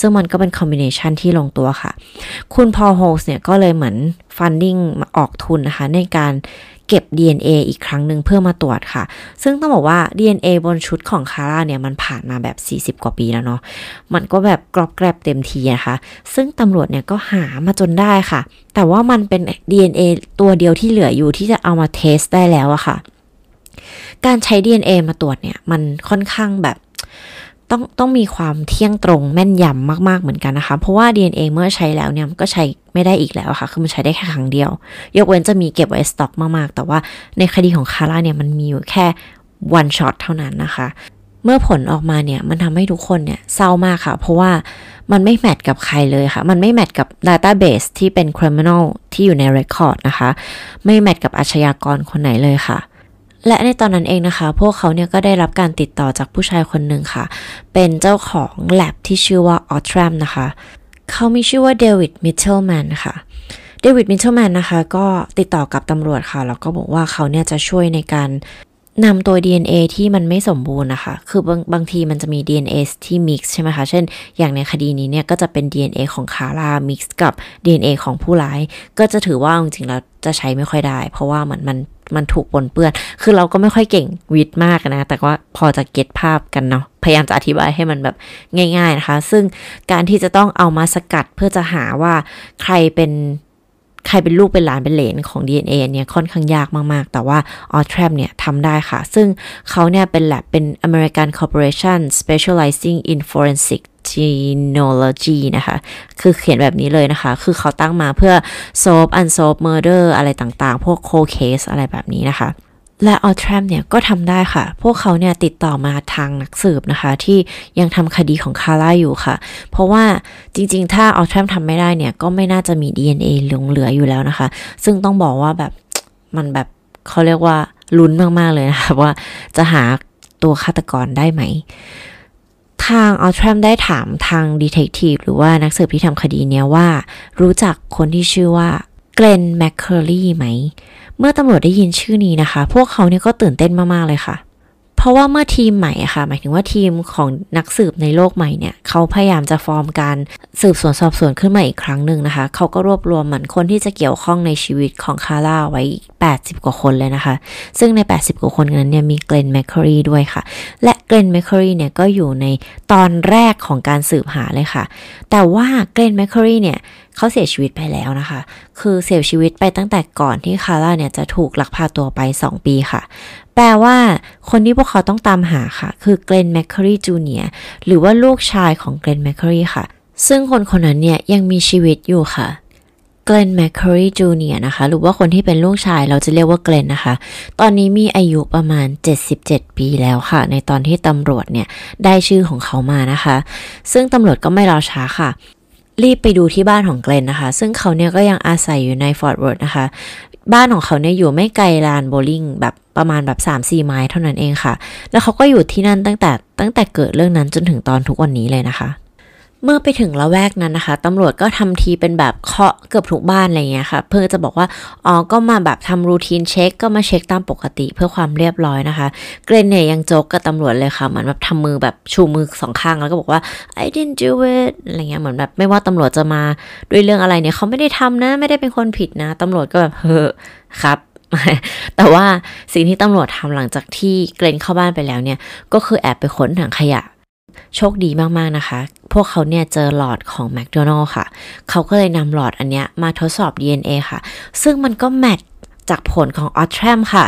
ซึ่งมันก็เป็น combination ที่ลงตัวค่ะ คุณ Paul Holes เนี่ยก็เลยเหมือน funding มาออกทุนนะคะ ในการเก็บ DNA อีกครั้งหนึ่งเพื่อมาตรวจค่ะ ซึ่งต้องบอกว่า DNA บนชุดของคาร่าเนี่ยมันผ่านมาแบบ 40 กว่าปีแล้วเนาะ มันก็แบบกรอบแกรบเต็มทีนะคะ ซึ่งตำรวจเนี่ยก็หามาจนได้ค่ะ แต่ว่ามันเป็น DNA ตัวเดียวที่เหลืออยู่ที่จะเอามา test ได้แล้วอะค่ะ การใช้ DNA มาตรวจเนี่ยมันค่อนข้างแบบต้องต้องมีความเที่ยงตรงแม่นยำมากๆเหมือนกันนะคะ เพราะว่า DNA เมื่อใช้แล้วเนี่ยก็ใช้ไม่ได้อีกแล้วค่ะ คือมันใช้ได้แค่ครั้งเดียว ยกเว้นจะมีเก็บไว้สต็อกมากๆ แต่ว่าในคดีของคาร่าเนี่ยมันมีอยู่แค่ one shot เท่านั้นนะคะ เมื่อผลออกมาเนี่ยมันทำให้ทุกคนเนี่ยเศร้ามากค่ะ เพราะว่ามันไม่แมทกับใครเลยค่ะ มันไม่แมทกับ Database ที่เป็น Criminal ที่อยู่ใน Record นะคะ ไม่แมทกับอาชญากรคนไหนเลยค่ะ และในตอนนั้นเองนะคะ พวกเขาเนี่ยก็ได้รับการติดต่อจากผู้ชายคนหนึ่งค่ะ เป็นเจ้าของแล็บที่ชื่อว่า Othram นะคะ เขามีชื่อว่าเดวิดมิทเทลแมนค่ะเดวิดมิทเทลแมนนะคะ ก็ติดต่อกับตำรวจค่ะ แล้วก็บอกว่าเขาเนี่ยจะช่วยในการนำตัว DNA ที่มันไม่สมบูรณ์นะคะ คือบางบางทีมันจะมี DNA ที่ mix ใช่ไหมคะ เช่น อย่างในคดีนี้เนี่ยก็จะเป็น DNA ของคาร่า mix กับ DNA ของผู้ร้าย ก็จะถือว่าจริงๆแล้วจะใช้ไม่ค่อยได้ เพราะว่ามันมัน มันถูกปนเปื้อน คือเราก็ไม่ค่อยเก่งวิทย์มากนะ แต่ว่าพอจะเก็ตภาพกันเนาะ พยายามจะอธิบายให้มันแบบง่าย ๆนะคะ ซึ่งการที่จะต้องเอามาสกัดเพื่อจะหาว่าใครเป็น ใครเป็นลูกเป็นหลานเป็นเหลนของ DNA เนี่ยค่อนข้างยากมากๆ แต่ว่า a u t r a m เนี่ยทำได้ค่ะ ซึ่งเขาเนี่ยเป็นแลบเป็น American Corporation specializing in forensic genealogy นะคะ คือเขียนแบบนี้เลยนะคะ คือเขาตั้งมาเพื่อ solve unsolved murder อะไรต่างๆ พวก cold case อะไรแบบนี้นะคะ และออทรัมเนี่ยก็ทำได้ค่ะ พวกเขาเนี่ยติดต่อมาทางนักสืบนะคะ ที่ยังทำคดีของคาร่าอยู่ค่ะ เพราะว่าจริงๆ ถ้าออทรัมทำไม่ได้เนี่ย ก็ไม่น่าจะมี DNA หลงเหลืออยู่แล้วนะคะ ซึ่งต้องบอกว่าแบบมันแบบเขาเรียกว่าลุ้นมากๆเลยนะคะว่าจะหาตัวฆาตกรได้ไหม ทาง Othram ได้ถามทาง detective หรือว่านักสืบที่ทำคดีเนี้ยว่า รู้จักคนที่ชื่อว่าเกรนแมคเคอรี่ไหม เมื่อตำรวจได้ยินชื่อนี้นะคะ พวกเขาเนี่ยก็ตื่นเต้นมาก ๆ เลยค่ะ เพราะว่าเมื่อทีมใหม่อะค่ะ หมายถึงว่าทีมของนักสืบในโลกใหม่เนี่ย เขาพยายามจะฟอร์มการสืบสวนสอบสวนขึ้นมาอีกครั้งหนึ่งนะคะ เขาก็รวบรวมเหมือนคนที่จะเกี่ยวข้องในชีวิตของคาร่าไว้ 80 กว่าคนเลยนะคะ ซึ่งใน 80 กว่าคนนั้นเนี่ยมีเกรนแมคคอรีด้วยค่ะ และเกรนแมคคอรีเนี่ยก็อยู่ในตอนแรกของการสืบหาเลยค่ะ แต่ว่าเกรนแมคคอรีเนี่ย เขาเสียชีวิตไปแล้วนะคะ คือเสียชีวิตไปตั้งแต่ก่อนที่คาร่าเนี่ยจะถูกลักพาตัวไป 2 ปีค่ะ แปลว่าคนที่พวกเขาต้องตามหาค่ะ คือเกรนแมคคอรีจูเนียหรือว่าลูกชายของเกรนแมคคอรีค่ะ ซึ่งคนคนนั้นเนี่ยยังมีชีวิตอยู่ค่ะเกรนแมคคอรีจูเนียนะคะ หรือว่าคนที่เป็นลูกชายเราจะเรียกว่าเกรนนะคะ ตอนนี้มีอายุประมาณ 77 ปีแล้วค่ะ ในตอนที่ตำรวจเนี่ยได้ชื่อของเขามานะคะ ซึ่งตำรวจก็ไม่รอช้าค่ะ รีบไปดูที่บ้านของเกรนนะคะ ซึ่งเขาเนี่ยก็ยังอาศัยอยู่ใน Fort Worth นะคะ บ้านของเขาเนี่ยอยู่ไม่ไกลลานโบว์ลิ่งแบบประมาณแบบ 3-4 ไมล์เท่านั้นเองค่ะ แล้วเขาก็อยู่ที่นั่นตั้งแต่ตั้งแต่เกิดเรื่องนั้นจนถึงตอนทุกวันนี้เลยนะคะ เมื่อไปถึงละแวกนั้นนะคะ ตำรวจก็ทำทีเป็นแบบเคาะเกือบทุกบ้านอะไรเงี้ยค่ะ เพื่อจะบอกว่า อ๋อ ก็มาแบบทำรูทีนเช็ค ก็มาเช็คตามปกติเพื่อความเรียบร้อยนะคะ เกรนเนี่ยยังโจกกับตำรวจเลยค่ะ เหมือนแบบทำมือแบบชูมือสองข้างแล้วก็บอกว่า I didn't do it อะไรเงี้ย เหมือนแบบไม่ว่าตำรวจจะมาด้วยเรื่องอะไรเนี่ยเขาไม่ได้ทำนะ ไม่ได้เป็นคนผิดนะ ตำรวจก็แบบเฮ้อครับแต่ว่าสิ่งที่ตำรวจทำหลังจากที่เกรนเข้าบ้านไปแล้วเนี่ย ก็คือแอบไปค้นถังขยะ โชคดีมากๆนะคะ พวกเขาเนี่ยเจอหลอดของแมคโดนัลล์ค่ะ เขาก็เลยนำหลอดอันเนี้ยมาทดสอบ DNA ค่ะ ซึ่งมันก็แมทจากผลของออทแทมค่ะ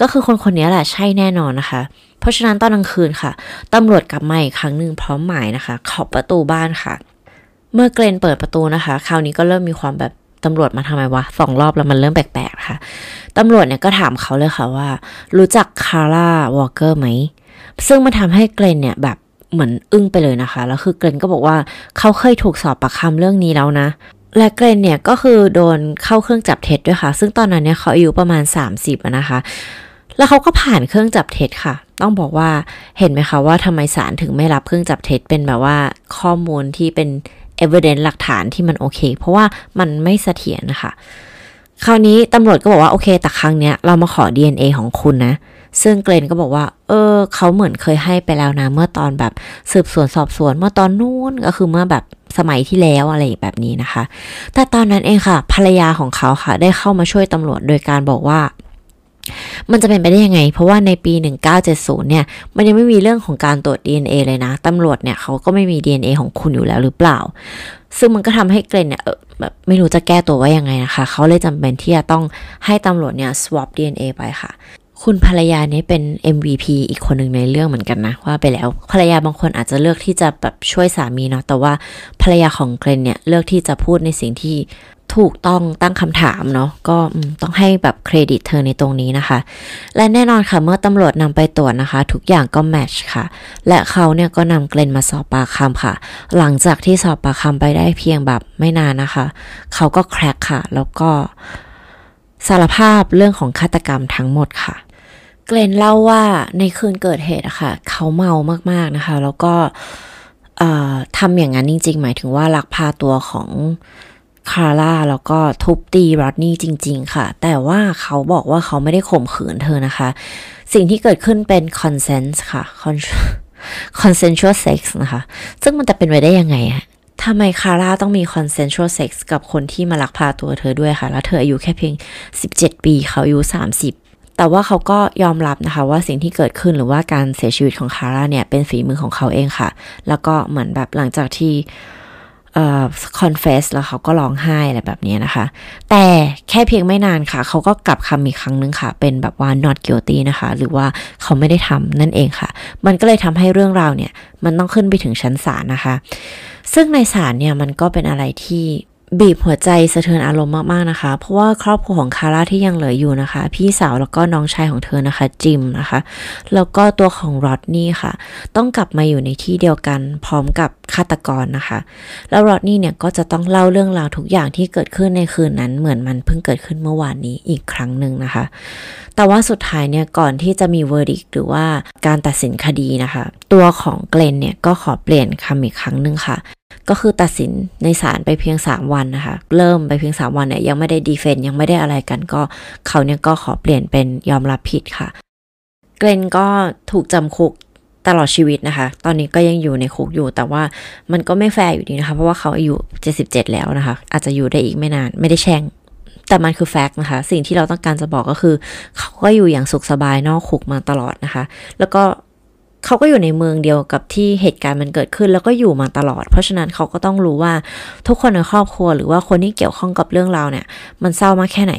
ก็คือคนคนนี้แหละใช่แน่นอนนะคะ เพราะฉะนั้นตอนกลางคืนค่ะตำรวจกลับมาอีกครั้งหนึ่งพร้อมหมายนะคะ ขอบประตูบ้านค่ะ เมื่อเกรนเปิดประตูนะคะ คราวนี้ก็เริ่มมีความแบบตำรวจมาทำไมวะสองรอบแล้วมันเริ่มแปลกๆค่ะตำรวจเนี่ยก็ถามเขาเลยค่ะว่า รู้จักคาร่าวอลเกอร์ไหม ซึ่งมันทำให้เกรนเนี่ยแบบ เหมือนอึ้งไปเลยนะคะ แล้วคือเกรนก็บอกว่าเขาเคยถูกสอบปากคำเรื่องนี้แล้วนะ และเกรนเนี่ยก็คือโดนเข้าเครื่องจับเท็จด้วยค่ะ ซึ่งตอนนั้นเนี่ยเขาอายุประมาณ 30นะคะ แล้วเขาก็ผ่านเครื่องจับเท็จค่ะ ต้องบอกว่าเห็นไหมคะว่าทำไมศาลถึงไม่รับเครื่องจับเท็จเป็นแบบว่าข้อมูลที่เป็น evidence หลักฐานที่มันโอเค เพราะว่ามันไม่เสถียรนะคะคราวนี้ตำรวจก็บอกว่าโอเคแต่ครั้งเนี้ยเรามาขอ DNA ของคุณนะ ซึ่งเกรนก็บอกว่า เออ เขาเหมือนเคยให้ไปแล้วนะ เมื่อตอนแบบสืบสวนสอบสวนเมื่อตอนนู้นก็คือเมื่อแบบสมัยที่แล้วอะไรแบบนี้นะคะ แต่ตอนนั้นเองค่ะ ภรรยาของเขาค่ะ ได้เข้ามาช่วยตำรวจโดยการบอกว่ามันจะเป็นไปได้ยังไง เพราะว่าในปี 1970 เนี่ย มันยังไม่มีเรื่องของการตรวจ DNA เลยนะ ตำรวจเนี่ยเขาก็ไม่มี DNA ของคุณอยู่แล้วหรือเปล่า ซึ่งมันก็ทำให้เกรนเนี่ยแบบไม่รู้จะแก้ตัวว่ายังไงนะคะ เขาเลยจำเป็นที่จะต้องให้ตำรวจเนี่ย swap DNA ไปค่ะ คุณภรรยานี้เป็น MVP อีกคนหนึ่งในเรื่องเหมือนกันนะ ว่าไปแล้วภรรยาบางคนอาจจะเลือกที่จะแบบช่วยสามีเนาะแต่ว่าภรรยาของเกรนเนี่ยเลือกที่จะพูดในสิ่งที่ถูกต้องตั้งคำถามเนาะก็ต้องให้แบบเครดิตเธอในตรงนี้นะคะ และแน่นอนค่ะเมื่อตำรวจนำไปตรวจนะคะ ทุกอย่างก็แมชค่ะ และเขาเนี่ยก็นำเกรนมาสอบปากคำค่ะ หลังจากที่สอบปากคำไปได้เพียงแบบไม่นานนะคะ เขาก็แครกค่ะ แล้วก็สารภาพเรื่องของฆาตกรรมทั้งหมดค่ะ เกรนเล่าว่าในคืนเกิดเหตุอะค่ะเขาเมามากๆนะคะ แล้วก็ทำอย่างนั้นจริง ๆ หมายถึงว่าลักพาตัวของคาร่าแล้วก็ทุบตีรอดนี่จริง ๆ ค่ะ แต่ว่าเขาบอกว่าเขาไม่ได้ข่มขืนเธอนะคะ สิ่งที่เกิดขึ้นเป็น consent ค่ะ consensual sex นะคะ ซึ่งมันจะเป็นไปได้ยังไงอะทำไมคาร่าต้องมี consensual sex กับคนที่มาลักพาตัวเธอด้วยค่ะแล้วเธออายุแค่เพียง 17 ปี เขาอายุ 30 แต่ว่าเขาก็ยอมรับนะคะว่าสิ่งที่เกิดขึ้นหรือว่าการเสียชีวิตของคาร่าเนี่ยเป็นฝีมือของเขาเองค่ะ แล้วก็เหมือนแบบหลังจากที่คอนเฟสแล้วเขาก็ร้องไห้อะไรแบบนี้นะคะ แต่แค่เพียงไม่นานค่ะ เขาก็กลับคำอีกครั้งนึงค่ะ เป็นแบบว่า not guilty นะคะ หรือว่าเขาไม่ได้ทำนั่นเองค่ะ มันก็เลยทำให้เรื่องราวเนี่ย มันต้องขึ้นไปถึงชั้นศาลนะคะ ซึ่งในศาลเนี่ยมันก็เป็นอะไรที่ บีบหัวใจสะเทือนอารมณ์มากๆนะคะ เพราะว่าครอบครัวของคาร่าที่ยังเหลืออยู่นะคะ พี่สาวแล้วก็น้องชายของเธอนะคะจิมนะคะ แล้วก็ตัวของรอดนี่ค่ะ ต้องกลับมาอยู่ในที่เดียวกันพร้อมกับฆาตกรนะคะ แล้วรอดนี่เนี่ยก็จะต้องเล่าเรื่องราวทุกอย่างที่เกิดขึ้นในคืนนั้น เหมือนมันเพิ่งเกิดขึ้นเมื่อวานนี้อีกครั้งหนึ่งนะคะ แต่ว่าสุดท้ายเนี่ยก่อนที่จะมี verdict หรือว่าการตัดสินคดีนะคะ ตัวของเกลนเนี่ยก็ขอเปลี่ยนคำอีกครั้งหนึ่งค่ะ ก็คือตัดสินในศาลไปเพียง 3 วันนะคะ เริ่มไปเพียง 3 วันเนี่ยยังไม่ได้ defend ยังไม่ได้อะไรกันก็เขาเนี่ยก็ขอเปลี่ยนเป็นยอมรับผิดค่ะ เกรนก็ถูกจำคุกตลอดชีวิตนะคะ ตอนนี้ก็ยังอยู่ในคุกอยู่ แต่ว่ามันก็ไม่แฟร์อยู่ดีนะคะ เพราะว่าเขาอายุ 77 แล้วนะคะ อาจจะอยู่ได้อีกไม่นาน ไม่ได้แช่ง แต่มันคือ fact นะคะ สิ่งที่เราต้องการจะบอกก็คือ เขาก็อยู่อย่างสุขสบายนอกคุกมาตลอดนะคะ แล้วก็ เขาก็อยู่ในเมืองเดียวกับที่เหตุการณ์มันเกิดขึ้น แล้วก็อยู่มาตลอด เพราะฉะนั้นเขาก็ต้องรู้ว่าทุกคนในครอบครัวหรือว่าคนที่เกี่ยวข้องกับเรื่องราวเนี่ย มันเศร้ามากแค่ไหน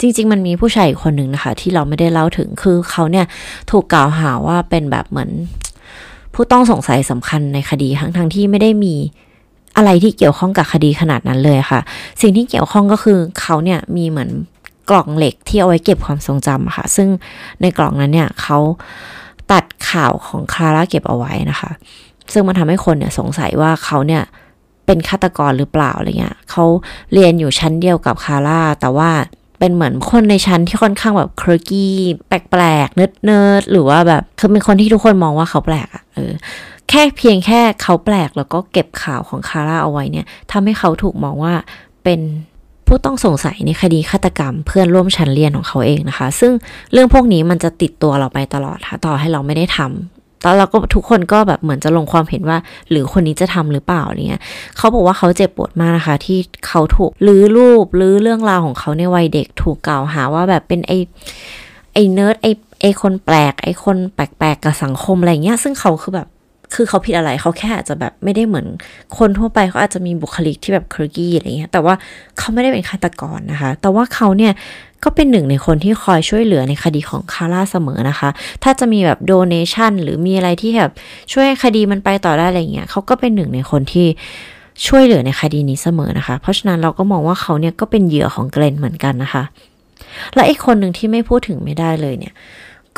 จริง ๆ มันมีผู้ชายคนหนึ่งนะคะ ที่เราไม่ได้เล่าถึงคือเขาเนี่ยถูกกล่าวหาว่าเป็นแบบเหมือน ผู้ต้องสงสัยสำคัญในคดีทั้งทั้งที่ไม่ได้มีอะไรที่เกี่ยวข้องกับคดีขนาดนั้นเลยค่ะ สิ่งที่เกี่ยวข้องก็คือเขาเนี่ยมีเหมือนกล่องเหล็กที่เอาไว้เก็บความทรงจำค่ะ ซึ่งในกล่องนั้นเนี่ยเขา ข่าวของคาร่าเก็บเอาไว้นะคะ ซึ่งมันทำให้คนเนี่ยสงสัยว่าเขาเนี่ยเป็นฆาตกรหรือเปล่าอะไรเงี้ยเขาเรียนอยู่ชั้นเดียวกับคาร่า แต่ว่าเป็นเหมือนคนในชั้นที่ค่อนข้างแบบ quirky แปลกๆ nerd nerd หรือว่าแบบคือเป็นคนที่ทุกคนมองว่าเขาแปลกอะเออแค่เพียงแค่เขาแปลกแล้วก็เก็บข่าวของคาร่าเอาไว้เนี่ยทำให้เขาถูกมองว่าเป็น ผู้ต้องสงสัยในคดีฆาตกรรม เพื่อนร่วมชั้นเรียนของเขาเองนะคะ ซึ่งเรื่องพวกนี้มันจะติดตัวเราไปตลอดค่ะ ต่อให้เราไม่ได้ทำแล้วเราก็ทุกคนก็แบบเหมือนจะลงความเห็นว่า หรือคนนี้จะทำหรือเปล่าเนี่ยเขาบอกว่าเขาเจ็บปวดมากนะคะ ที่เขาถูกรื้อรูปรื้อเรื่องราวของเขาในวัยเด็กถูกกล่าวหาว่าแบบเป็นไอ้ไอเนิร์ดไอ้ไอ้คนแปลกไอ้คนแปลกๆกับสังคมอะไรเงี้ยซึ่งเขาคือแบบ คือเขาผิดอะไรเขาแค่อาจจะแบบไม่ได้เหมือนคนทั่วไปเขาอาจจะมีบุคลิกที่แบบ quirky อะไรเงี้ยแต่ว่าเขาไม่ได้เป็นฆาตกรนะคะ แต่ว่าเขาเนี่ยก็เป็นหนึ่งในคนที่คอยช่วยเหลือในคดีของคาร่าเสมอนะคะ ถ้าจะมีแบบ donation หรือมีอะไรที่แบบช่วยคดีมันไปต่อได้อะไรเงี้ยเขาก็เป็นหนึ่งในคนที่ช่วยเหลือในคดีนี้เสมอนะคะ เพราะฉะนั้นเราก็มองว่าเขาเนี่ยก็เป็นเหยื่อของเกรนเหมือนกันนะคะ และอีกคนหนึ่งที่ไม่พูดถึงไม่ได้เลยเนี่ย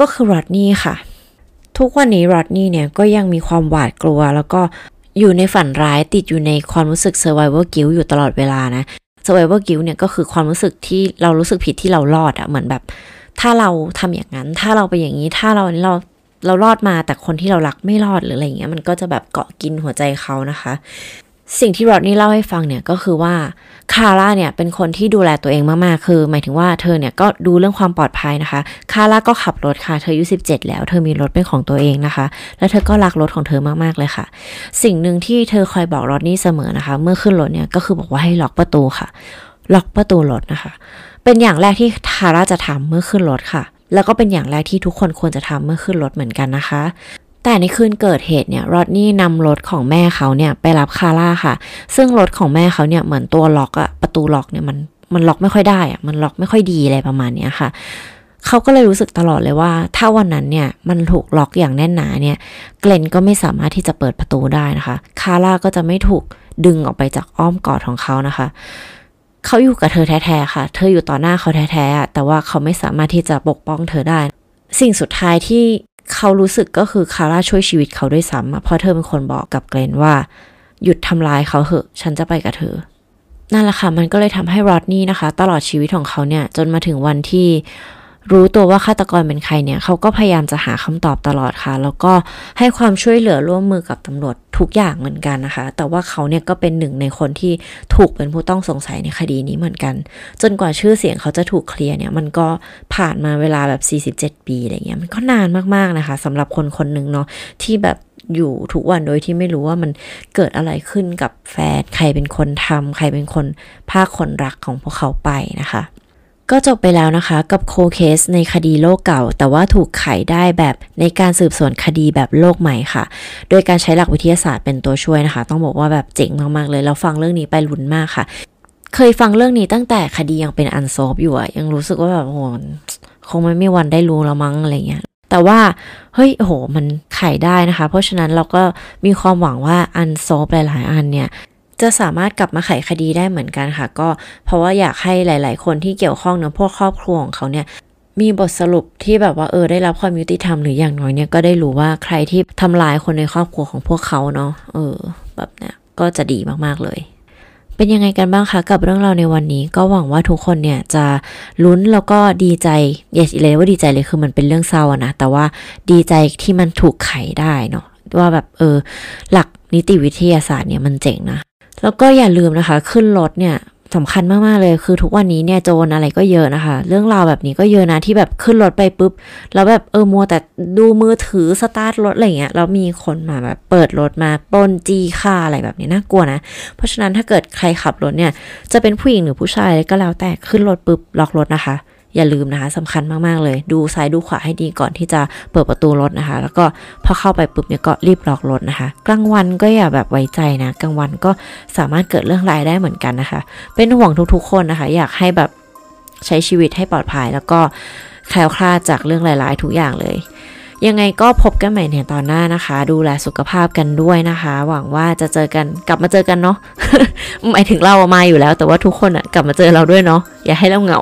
ก็คือรอดนี่ค่ะ ทุกวันนี้รอดนี่เนี่ยก็ยังมีความหวาดกลัว แล้วก็อยู่ในฝันร้ายติดอยู่ในความรู้สึก survival guilt อยู่ตลอดเวลานะ survival guilt เนี่ยก็คือความรู้สึกที่เรารู้สึกผิดที่เรารอดอะเหมือนแบบ ถ้าเราทำอย่างนั้น ถ้าเราไปอย่างนี้ถ้าเราเราเรารอดมาแต่คนที่เรารักไม่รอดหรืออะไรเงี้ยมันก็จะแบบเกาะกินหัวใจเขานะคะ สิ่งที่รอดนี่เล่าให้ฟังเนี่ยก็คือว่าคาร่าเนี่ยเป็นคนที่ดูแลตัวเองมากๆ คือ หมายถึงว่าเธอเนี่ยก็ดูเรื่องความปลอดภัยนะคะ คาร่าก็ขับรถค่ะ เธออายุ17 แล้ว เธอมีรถเป็นของตัวเองนะคะ แล้วเธอก็รักรถของเธอมากๆเลยค่ะ สิ่งหนึ่งที่เธอคอยบอกรถนี่เสมอนะคะ เมื่อขึ้นรถเนี่ยก็คือบอกว่าให้ล็อกประตูค่ะ ล็อกประตูรถนะคะ เป็นอย่างแรกที่คาร่าจะทำเมื่อขึ้นรถค่ะ แล้วก็เป็นอย่างแรกที่ทุกคนควรจะทำเมื่อขึ้นรถเหมือนกันนะคะ แต่ในคืนเกิดเหตุเนี่ยรอดนี่นำรถของแม่เขาเนี่ยไปรับคาร่าค่ะ ซึ่งรถของแม่เขาเนี่ยเหมือนตัวล็อกอะประตูล็อกเนี่ยมันมันล็อกไม่ค่อยได้อะมันล็อกไม่ค่อยดีอะไรประมาณนี้ค่ะเขาก็เลยรู้สึกตลอดเลยว่า ถ้าวันนั้นเนี่ยมันถูกล็อกอย่างแน่นหนาเนี่ย เกลนก็ไม่สามารถที่จะเปิดประตูได้นะคะ คาร่าก็จะไม่ถูกดึงออกไปจากอ้อมกอดของเขานะคะเขาอยู่กับเธอแท้ๆค่ะ เธออยู่ต่อหน้าเขาแท้ๆแต่ว่าเขาไม่สามารถที่จะปกป้องเธอได้ สิ่งสุดท้ายที่ เขารู้สึกก็คือคาร่าช่วยชีวิตเขาด้วยซ้ำเพราะเธอเป็นคนบอกกับเกรนว่า หยุดทำลายเขาเถอะ ฉันจะไปกับเธอ นั่นแหละค่ะ มันก็เลยทำให้รอดนี่นะคะ ตลอดชีวิตของเขาเนี่ย จนมาถึงวันที่ รู้ตัวว่าฆาตกรเป็นใครเนี่ยเขาก็พยายามจะหาคำตอบตลอดค่ะ แล้วก็ให้ความช่วยเหลือร่วมมือกับตำรวจทุกอย่างเหมือนกันนะคะ แต่ว่าเขาเนี่ยก็เป็นหนึ่งในคนที่ถูกเป็นผู้ต้องสงสัยในคดีนี้เหมือนกัน จนกว่าชื่อเสียงเขาจะถูกเคลียร์เนี่ยมันก็ผ่านมาเวลาแบบ 47 ปีอะไรเงี้ยมันก็นานมากๆนะคะสำหรับคนคนหนึ่งเนาะที่แบบอยู่ทุกวันโดยที่ไม่รู้ว่ามันเกิดอะไรขึ้นกับแฟนใครเป็นคนทำใครเป็นคนภาคคนรักของพวกเขาไปนะคะ ก็จบไปแล้วนะคะกับโคเคสในคดีโลกเก่า แต่ว่าถูกไขได้แบบในการสืบสวนคดีแบบโลกใหม่ค่ะ โดยการใช้หลักวิทยาศาสตร์เป็นตัวช่วยนะคะ ต้องบอกว่าแบบเจ๋งมากๆเลย เราฟังเรื่องนี้ไปลุ้นมากค่ะ เคยฟังเรื่องนี้ตั้งแต่คดียังเป็นอันโซฟอยู่อะยังรู้สึกว่าแบบโหคงไม่มีวันได้รู้แล้วมั้งอะไรเงี้ยแต่ว่า เฮ้ยโห มันไขได้นะคะ เพราะฉะนั้นเราก็มีความหวังว่าอันโซฟหลาย ๆ อันเนี่ย จะสามารถกลับมาไขคดีได้เหมือนกันค่ะ ก็เพราะว่าอยากให้หลาย ๆ คนที่เกี่ยวข้องเนาะพวกครอบครัวของเขาเนี่ยมีบทสรุปที่แบบว่าเออได้รับความยุติธรรมหรืออย่างน้อยเนี่ยก็ได้รู้ว่าใครที่ทำลายคนในครอบครัวของพวกเขาเนาะเออ แบบเนี้ยก็จะดีมาก ๆ เลยเป็นยังไงกันบ้างคะกับเรื่องราวในวันนี้ ก็หวังว่าทุกคนเนี่ยจะลุ้นแล้วก็ดีใจอย่าเลยว่าดีใจเลยคือมันเป็นเรื่องเศร้านะแต่ว่าดีใจที่มันถูกไขได้เนาะว่าแบบเออหลักนิติวิทยาศาสตร์เนี่ยมันเจ๋งนะ แล้วก็อย่าลืมนะคะ ขึ้นรถเนี่ยสำคัญมาก ๆ เลยคือทุกวันนี้เนี่ยโจรอะไรก็เยอะนะคะ เรื่องราวแบบนี้ก็เยอะนะที่แบบขึ้นรถไปปุ๊บ แล้วแบบเออมัวแต่ดูมือถือสตาร์ทรถอะไรเงี้ยแล้วมีคนมาแบบเปิดรถมาปล้นจีค่าอะไรแบบนี้น่ากลัวนะ เพราะฉะนั้นถ้าเกิดใครขับรถเนี่ย จะเป็นผู้หญิงหรือผู้ชายก็แล้วแต่ขึ้นรถปุ๊บล็อกรถนะคะ อย่าลืมนะคะสำคัญมากๆเลย ดูซ้ายดูขวาให้ดีก่อนที่จะเปิดประตูรถนะคะ แล้วก็พอเข้าไปปุ๊บเนี่ยก็รีบล็อกรถนะคะ กลางวันก็อย่าแบบไว้ใจนะกลางวันก็สามารถเกิดเรื่องร้ายได้เหมือนกันนะคะ เป็นห่วงทุกๆคนนะคะ อยากให้แบบใช้ชีวิตให้ปลอดภัยแล้วก็แคล้วคลาดจากเรื่องหลายๆทุกอย่างเลยยังไงก็พบกันใหม่ในตอนหน้านะคะ ดูแลสุขภาพกันด้วยนะคะ หวังว่าจะเจอกันกลับมาเจอกันเนาะหมายถึงเรามาอยู่แล้ว แต่ว่าทุกคนอะกลับมาเจอเราด้วยเนาะอย่าให้เราเหงา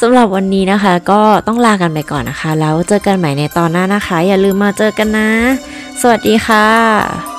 สำหรับวันนี้นะคะ ก็ต้องลากันไปก่อนนะคะ แล้วเจอกันใหม่ในตอนหน้านะคะ อย่าลืมมาเจอกันนะ สวัสดีค่ะ